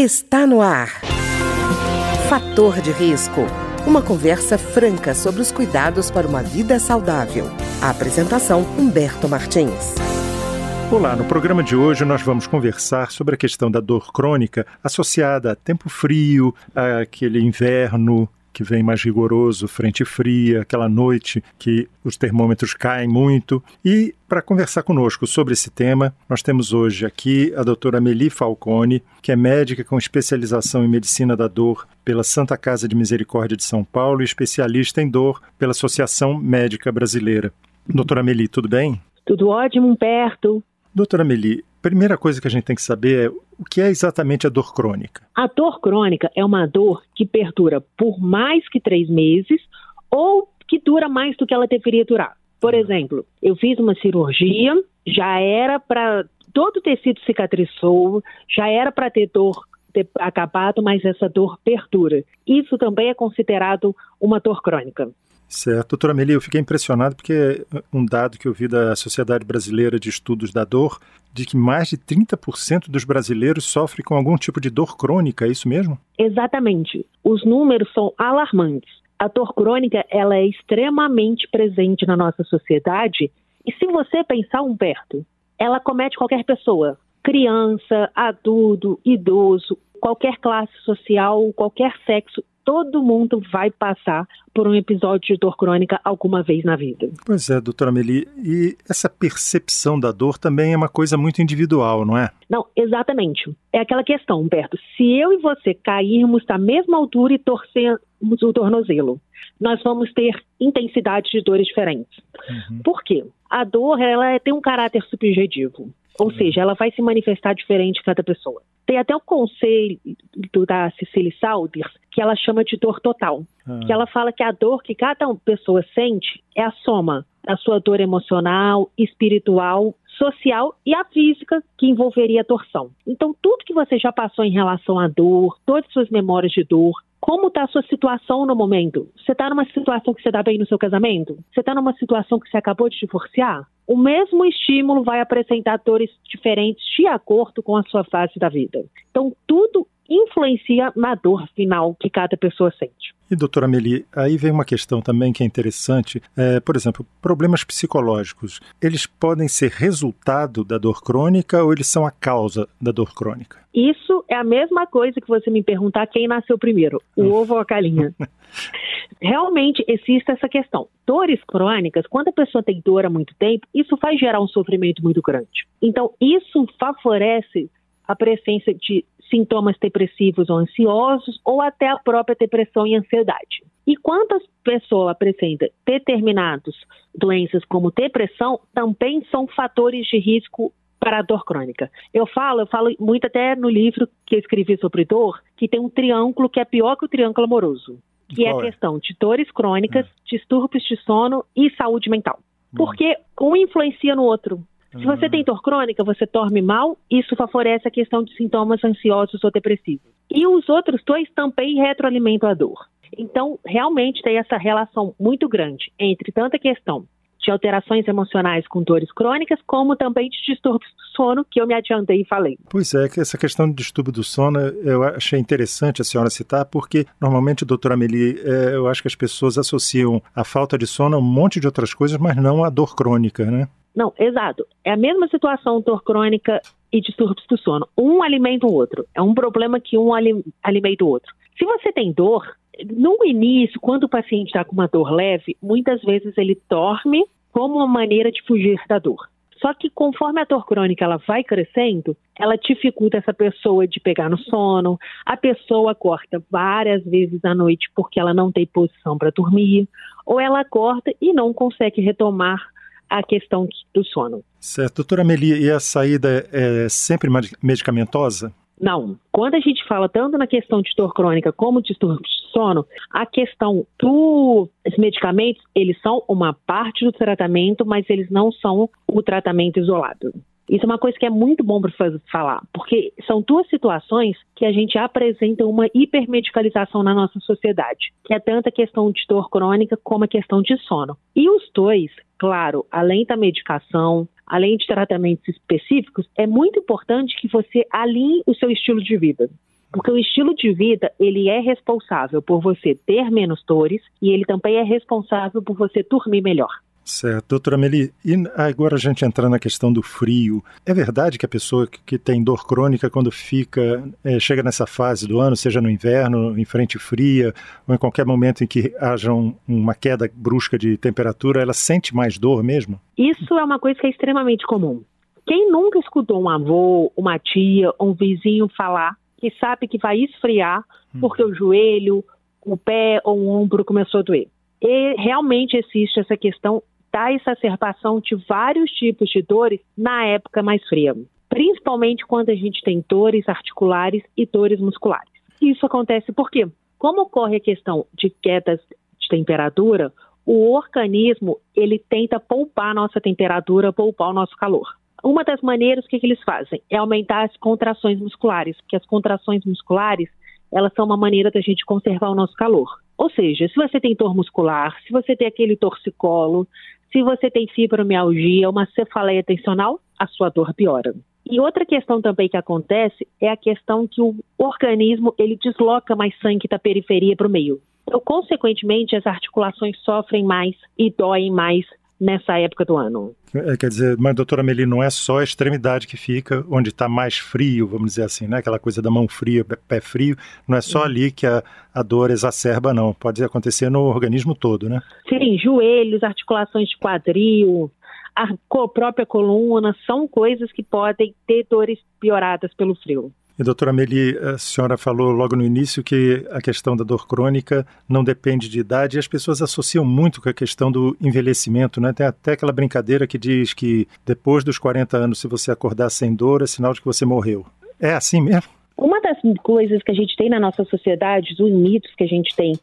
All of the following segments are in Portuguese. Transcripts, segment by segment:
Está no ar. Fator de risco. Uma conversa franca sobre os cuidados para uma vida saudável. A apresentação Humberto Martins. Olá, no programa de hoje nós vamos conversar sobre a questão da dor crônica associada a tempo frio, aquele inverno que vem mais rigoroso, frente fria, aquela noite que os termômetros caem muito. E para conversar conosco sobre esse tema, nós temos hoje aqui a doutora Meli Falcone, que é médica com especialização em medicina da dor pela Santa Casa de Misericórdia de São Paulo e especialista em dor pela Associação Médica Brasileira. Doutora Meli, tudo bem? Tudo ótimo, perto. Doutora Meli, primeira coisa que a gente tem que saber é o que é exatamente a dor crônica. A dor crônica é uma dor que perdura por mais que três meses ou que dura mais do que ela deveria durar. Por uhum. exemplo, eu fiz uma cirurgia, já era para. Todo o tecido cicatrizou, já era para ter dor ter acabado, mas essa dor perdura. Isso também é considerado uma dor crônica. Certo. Doutora Amelie, eu fiquei impressionado porque um dado que eu vi da Sociedade Brasileira de Estudos da Dor de que mais de 30% dos brasileiros sofrem com algum tipo de dor crônica, é isso mesmo? Exatamente. Os números são alarmantes. A dor crônica ela é extremamente presente na nossa sociedade e se você pensar um perto, ela comete qualquer pessoa, criança, adulto, idoso, qualquer classe social, qualquer sexo, todo mundo vai passar por um episódio de dor crônica alguma vez na vida. Pois é, doutora Meli, e essa percepção da dor também é uma coisa muito individual, não é? Não, exatamente. É aquela questão, Humberto, se eu e você cairmos da mesma altura e torcermos o tornozelo, nós vamos ter intensidades de dores diferentes. Uhum. Por quê? A dor, ela tem um caráter subjetivo. Ou seja, ela vai se manifestar diferente em cada pessoa. Tem até o conceito da Cecily Saunders que ela chama de dor total. Ah. Que ela fala que a dor que cada pessoa sente é a soma da sua dor emocional, espiritual, social e a física que envolveria a torção. Então, tudo que você já passou em relação à dor, todas as suas memórias de dor, como está a sua situação no momento? Você está numa situação que você está bem no seu casamento? Você está numa situação que você acabou de divorciar? O mesmo estímulo vai apresentar dores diferentes de acordo com a sua fase da vida. Então, tudo influencia na dor final que cada pessoa sente. E, doutora Amelie, aí vem uma questão também que é interessante. É, por exemplo, problemas psicológicos, eles podem ser resultado da dor crônica ou eles são a causa da dor crônica? Isso é a mesma coisa que você me perguntar quem nasceu primeiro, o hum. ovo ou a galinha. Realmente existe essa questão. Dores crônicas, quando a pessoa tem dor há muito tempo, isso vai gerar um sofrimento muito grande. Então, isso favorece a presença de sintomas depressivos ou ansiosos, ou até a própria depressão e ansiedade. E quando a pessoa apresenta determinadas doenças como depressão, também são fatores de risco para a dor crônica. Eu falo, eu falo muito até no livro que eu escrevi sobre dor, que tem um triângulo que é pior que o triângulo amoroso, que é a é? questão de dores crônicas, é. distúrbios de sono e saúde mental. Hum. Porque um influencia no outro. Se você tem dor crônica, você dorme mal, isso favorece a questão de sintomas ansiosos ou depressivos. E os outros dois também retroalimentam a dor. Então, realmente tem essa relação muito grande entre tanta questão de alterações emocionais com dores crônicas, como também de distúrbios do sono, que eu me adiantei e falei. Pois é, essa questão de distúrbio do sono eu achei interessante a senhora citar, porque normalmente, doutora Amelie, é, eu acho que as pessoas associam a falta de sono a um monte de outras coisas, mas não a dor crônica, né? Não, exato. É a mesma situação dor crônica e distúrbios do sono. Um alimenta o outro. É um problema que um alimenta o outro. Se você tem dor, no início, quando o paciente está com uma dor leve, muitas vezes ele dorme como uma maneira de fugir da dor. Só que conforme a dor crônica ela vai crescendo, ela dificulta essa pessoa de pegar no sono. A pessoa corta várias vezes à noite porque ela não tem posição para dormir, ou ela corta e não consegue retomar a questão do sono. Certo. Doutora Amelia, e a saída é sempre medicamentosa? Não. Quando a gente fala tanto na questão de dor crônica como de de sono, a questão dos medicamentos, eles são uma parte do tratamento, mas eles não são o tratamento isolado. Isso é uma coisa que é muito bom para falar, porque são duas situações que a gente apresenta uma hipermedicalização na nossa sociedade, que é tanto a questão de dor crônica como a questão de sono. E os dois, claro, além da medicação, além de tratamentos específicos, é muito importante que você alinhe o seu estilo de vida. Porque o estilo de vida, ele é responsável por você ter menos dores e ele também é responsável por você dormir melhor. Certo. Doutora Meli, e agora a gente entrando na questão do frio, é verdade que a pessoa que tem dor crônica, quando fica, é, chega nessa fase do ano, seja no inverno, em frente fria, ou em qualquer momento em que haja um, uma queda brusca de temperatura, ela sente mais dor mesmo? Isso é uma coisa que é extremamente comum. Quem nunca escutou um avô, uma tia, um vizinho falar que sabe que vai esfriar hum. porque o joelho, o pé ou o ombro começou a doer? E realmente existe essa questão da exacerbação de vários tipos de dores na época mais fria, principalmente quando a gente tem dores articulares e dores musculares. Isso acontece porque, como ocorre a questão de quedas de temperatura, o organismo ele tenta poupar a nossa temperatura, poupar o nosso calor. Uma das maneiras que, que eles fazem é aumentar as contrações musculares, porque as contrações musculares elas são uma maneira da gente conservar o nosso calor. Ou seja, se você tem dor muscular, se você tem aquele torcicolo, se você tem fibromialgia, uma cefaleia tensional, a sua dor piora. E outra questão também que acontece é a questão que o organismo ele desloca mais sangue da periferia para o meio. Então, consequentemente, as articulações sofrem mais e doem mais nessa época do ano. É, quer dizer, mas doutora Meli, não é só a extremidade que fica onde está mais frio, vamos dizer assim, né? Aquela coisa da mão fria, pé frio, não é só ali que a, a dor exacerba, não. Pode acontecer no organismo todo, né? Sim, joelhos, articulações de quadril, a própria coluna, são coisas que podem ter dores pioradas pelo frio. E doutora Meli, a senhora falou logo no início que a questão da dor crônica não depende de idade e as pessoas associam muito com a questão do envelhecimento, né? Tem até aquela brincadeira que diz que depois dos 40 anos, se você acordar sem dor, é sinal de que você morreu. É assim mesmo? Uma das coisas que a gente tem na nossa sociedade, os mitos que a gente tem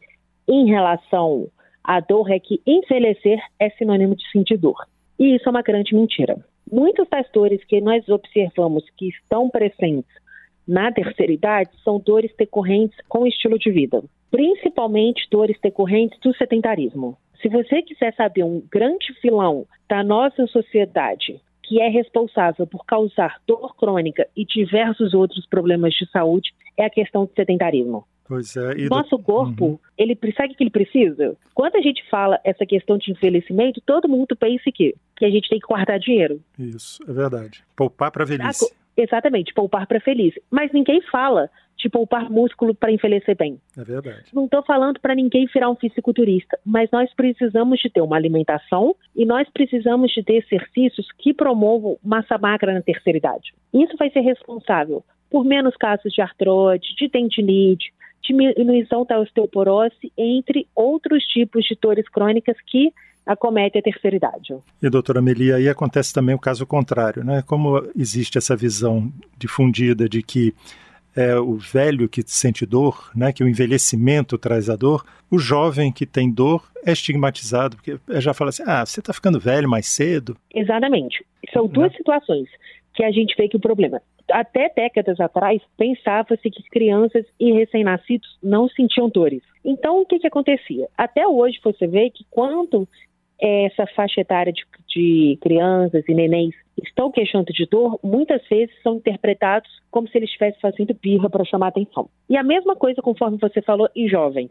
em relação à dor é que envelhecer é sinônimo de sentir dor. E isso é uma grande mentira. Muitas das dores que nós observamos que estão presentes na terceira idade são dores decorrentes com o estilo de vida, principalmente dores decorrentes do sedentarismo. Se você quiser saber um grande vilão da nossa sociedade que é responsável por causar dor crônica e diversos outros problemas de saúde, é a questão do sedentarismo. Pois é. E Nosso corpo, uhum. ele sabe o que ele precisa? Quando a gente fala essa questão de envelhecimento, todo mundo pensa que, que a gente tem que guardar dinheiro. Isso, é verdade. Poupar para velhice. Exatamente, poupar para feliz. Mas ninguém fala de poupar músculo para envelhecer bem. É verdade. Não estou falando para ninguém virar um fisiculturista, mas nós precisamos de ter uma alimentação e nós precisamos de ter exercícios que promovam massa magra na terceira idade. Isso vai ser responsável por menos casos de artrose, de tendinite, diminuição da osteoporose, entre outros tipos de dores crônicas que acomete a terceira idade. E, doutora Melia, aí acontece também o caso contrário, né? Como existe essa visão difundida de que é o velho que sente dor, né, que o envelhecimento traz a dor, o jovem que tem dor é estigmatizado, porque já fala assim, ah, você está ficando velho mais cedo. Exatamente. São duas né? situações que a gente vê que o problema. Até décadas atrás, pensava-se que crianças e recém-nascidos não sentiam dores. Então, o que, que acontecia? Até hoje, você vê que quando essa faixa etária de, de crianças e nenéns estão queixando de dor, muitas vezes são interpretados como se eles estivessem fazendo birra para chamar atenção. E a mesma coisa, conforme você falou, em jovens.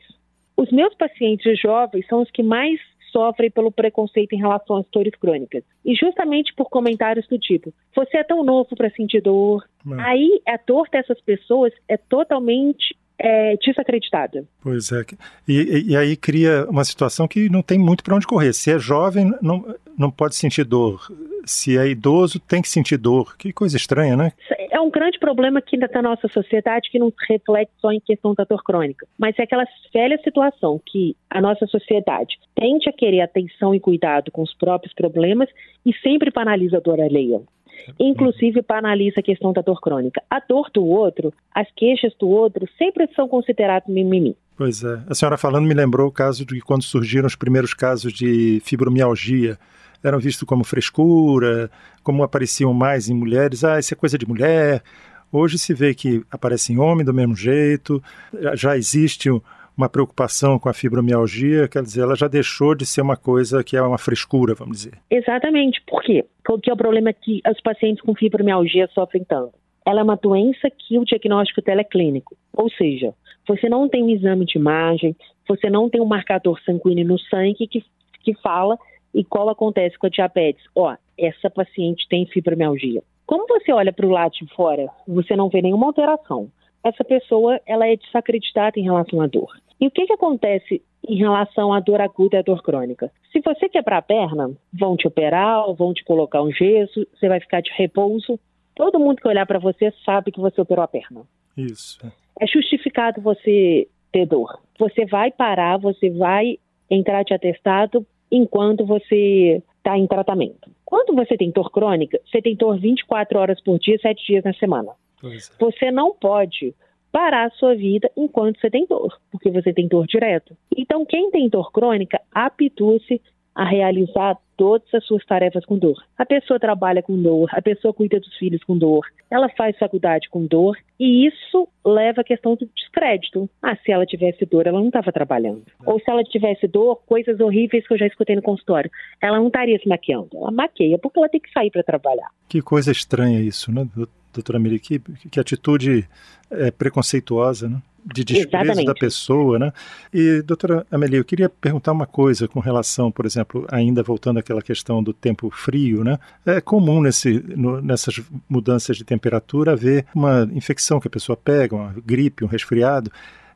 Os meus pacientes jovens são os que mais sofrem pelo preconceito em relação às dores crônicas. E justamente por comentários do tipo: você é tão novo para sentir dor. Não. Aí a dor dessas pessoas é totalmente é, desacreditada. Pois é. E, e, aí cria uma situação que não tem muito para onde correr. Se é jovem, não, não pode sentir dor. Se é idoso, tem que sentir dor. Que coisa estranha, né? É um grande problema aqui na nossa sociedade que não reflete só em questão da dor crônica, mas é aquela velha situação que a nossa sociedade tende a querer atenção e cuidado com os próprios problemas e sempre banaliza a dor alheia inclusive banaliza a questão da dor crônica. A dor do outro, as queixas do outro, sempre são consideradas mimimi. Pois é. A senhora falando me lembrou o caso de quando surgiram os primeiros casos de fibromialgia. Eram vistos como frescura, como apareciam mais em mulheres. Ah, isso é coisa de mulher. Hoje se vê que aparece em homem do mesmo jeito. Já existe uma preocupação com a fibromialgia, quer dizer, ela já deixou de ser uma coisa que é uma frescura, vamos dizer. Exatamente. Por quê? Que é o problema que os pacientes com fibromialgia sofrem tanto? Ela é uma doença que o diagnóstico dela é clínico. Ou seja, você não tem um exame de imagem, você não tem um marcador sanguíneo no sangue que, que fala e qual acontece com a diabetes. Ó, essa paciente tem fibromialgia. Como você olha para o lado de fora, você não vê nenhuma alteração. Essa pessoa ela é desacreditada em relação à dor. E o que, que acontece em relação à dor aguda e à dor crônica? Se você quebrar a perna, vão te operar, vão te colocar um gesso, você vai ficar de repouso. Todo mundo que olhar para você sabe que você operou a perna. Isso. É justificado você ter dor. Você vai parar, você vai entrar de atestado enquanto você está em tratamento. Quando você tem dor crônica, você tem dor 24 horas por dia, 7 dias na semana. É. Você não pode parar a sua vida enquanto você tem dor, porque você tem dor direto. Então, quem tem dor crônica, habitua-se a realizar todas as suas tarefas com dor. A pessoa trabalha com dor, a pessoa cuida dos filhos com dor, ela faz faculdade com dor, e isso leva à questão do descrédito. Ah, se ela tivesse dor, ela não estava trabalhando. Ou se ela tivesse dor, coisas horríveis que eu já escutei no consultório, ela não estaria se maquiando. Ela maqueia porque ela tem que sair para trabalhar. Que coisa estranha isso, né, doutora Miri? Que, que atitude é, preconceituosa, né? De desprezo Exatamente. da pessoa, né? E, doutora Amelie, eu queria perguntar uma coisa com relação, por exemplo, ainda voltando àquela questão do tempo frio, né? É comum nesse, no, nessas mudanças de temperatura haver uma infecção que a pessoa pega, uma gripe, um resfriado.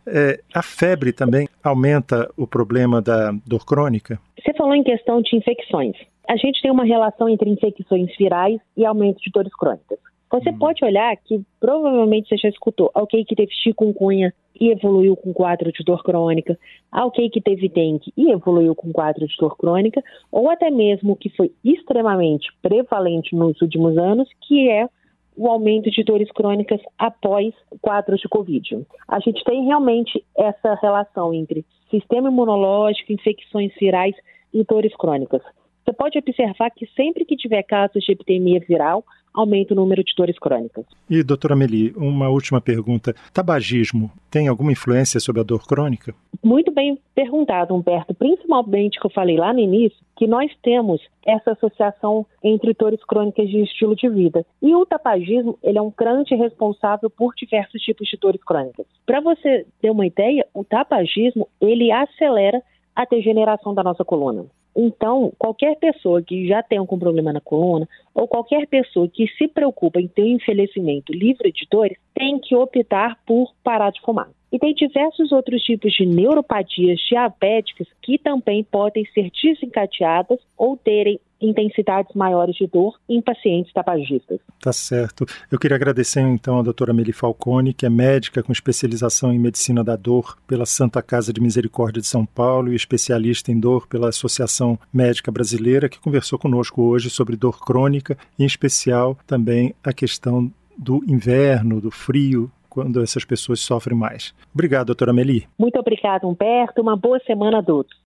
É, a febre também aumenta o problema da dor crônica? Você falou em questão de infecções. A gente tem uma relação entre infecções virais e aumento de dores crônicas. Você hum. pode olhar que provavelmente você já escutou alguém que teve chikungunya e evoluiu com quadro de dor crônica, alguém que teve dengue e evoluiu com quadro de dor crônica, ou até mesmo que foi extremamente prevalente nos últimos anos, que é o aumento de dores crônicas após quadros de Covid. A gente tem realmente essa relação entre sistema imunológico, infecções virais e dores crônicas. Você pode observar que sempre que tiver casos de epidemia viral, aumenta o número de dores crônicas. E, doutora Meli, uma última pergunta. Tabagismo tem alguma influência sobre a dor crônica? Muito bem perguntado, Humberto. Principalmente que eu falei lá no início, que nós temos essa associação entre dores crônicas de estilo de vida. E o tabagismo, ele é um grande responsável por diversos tipos de dores crônicas. Para você ter uma ideia, o tabagismo, ele acelera a degeneração da nossa coluna. Então, qualquer pessoa que já tem algum problema na coluna, ou qualquer pessoa que se preocupa em ter um envelhecimento livre de dores, tem que optar por parar de fumar. E tem diversos outros tipos de neuropatias diabéticas que também podem ser desencadeadas ou terem intensidades maiores de dor em pacientes tabagistas. Tá certo. Eu queria agradecer então a doutora Meli Falcone, que é médica com especialização em medicina da dor pela Santa Casa de Misericórdia de São Paulo e especialista em dor pela Associação Médica Brasileira, que conversou conosco hoje sobre dor crônica, e em especial também a questão do inverno, do frio, quando essas pessoas sofrem mais. Obrigado, doutora Meli. Muito obrigado, Humberto. Uma boa semana a todos.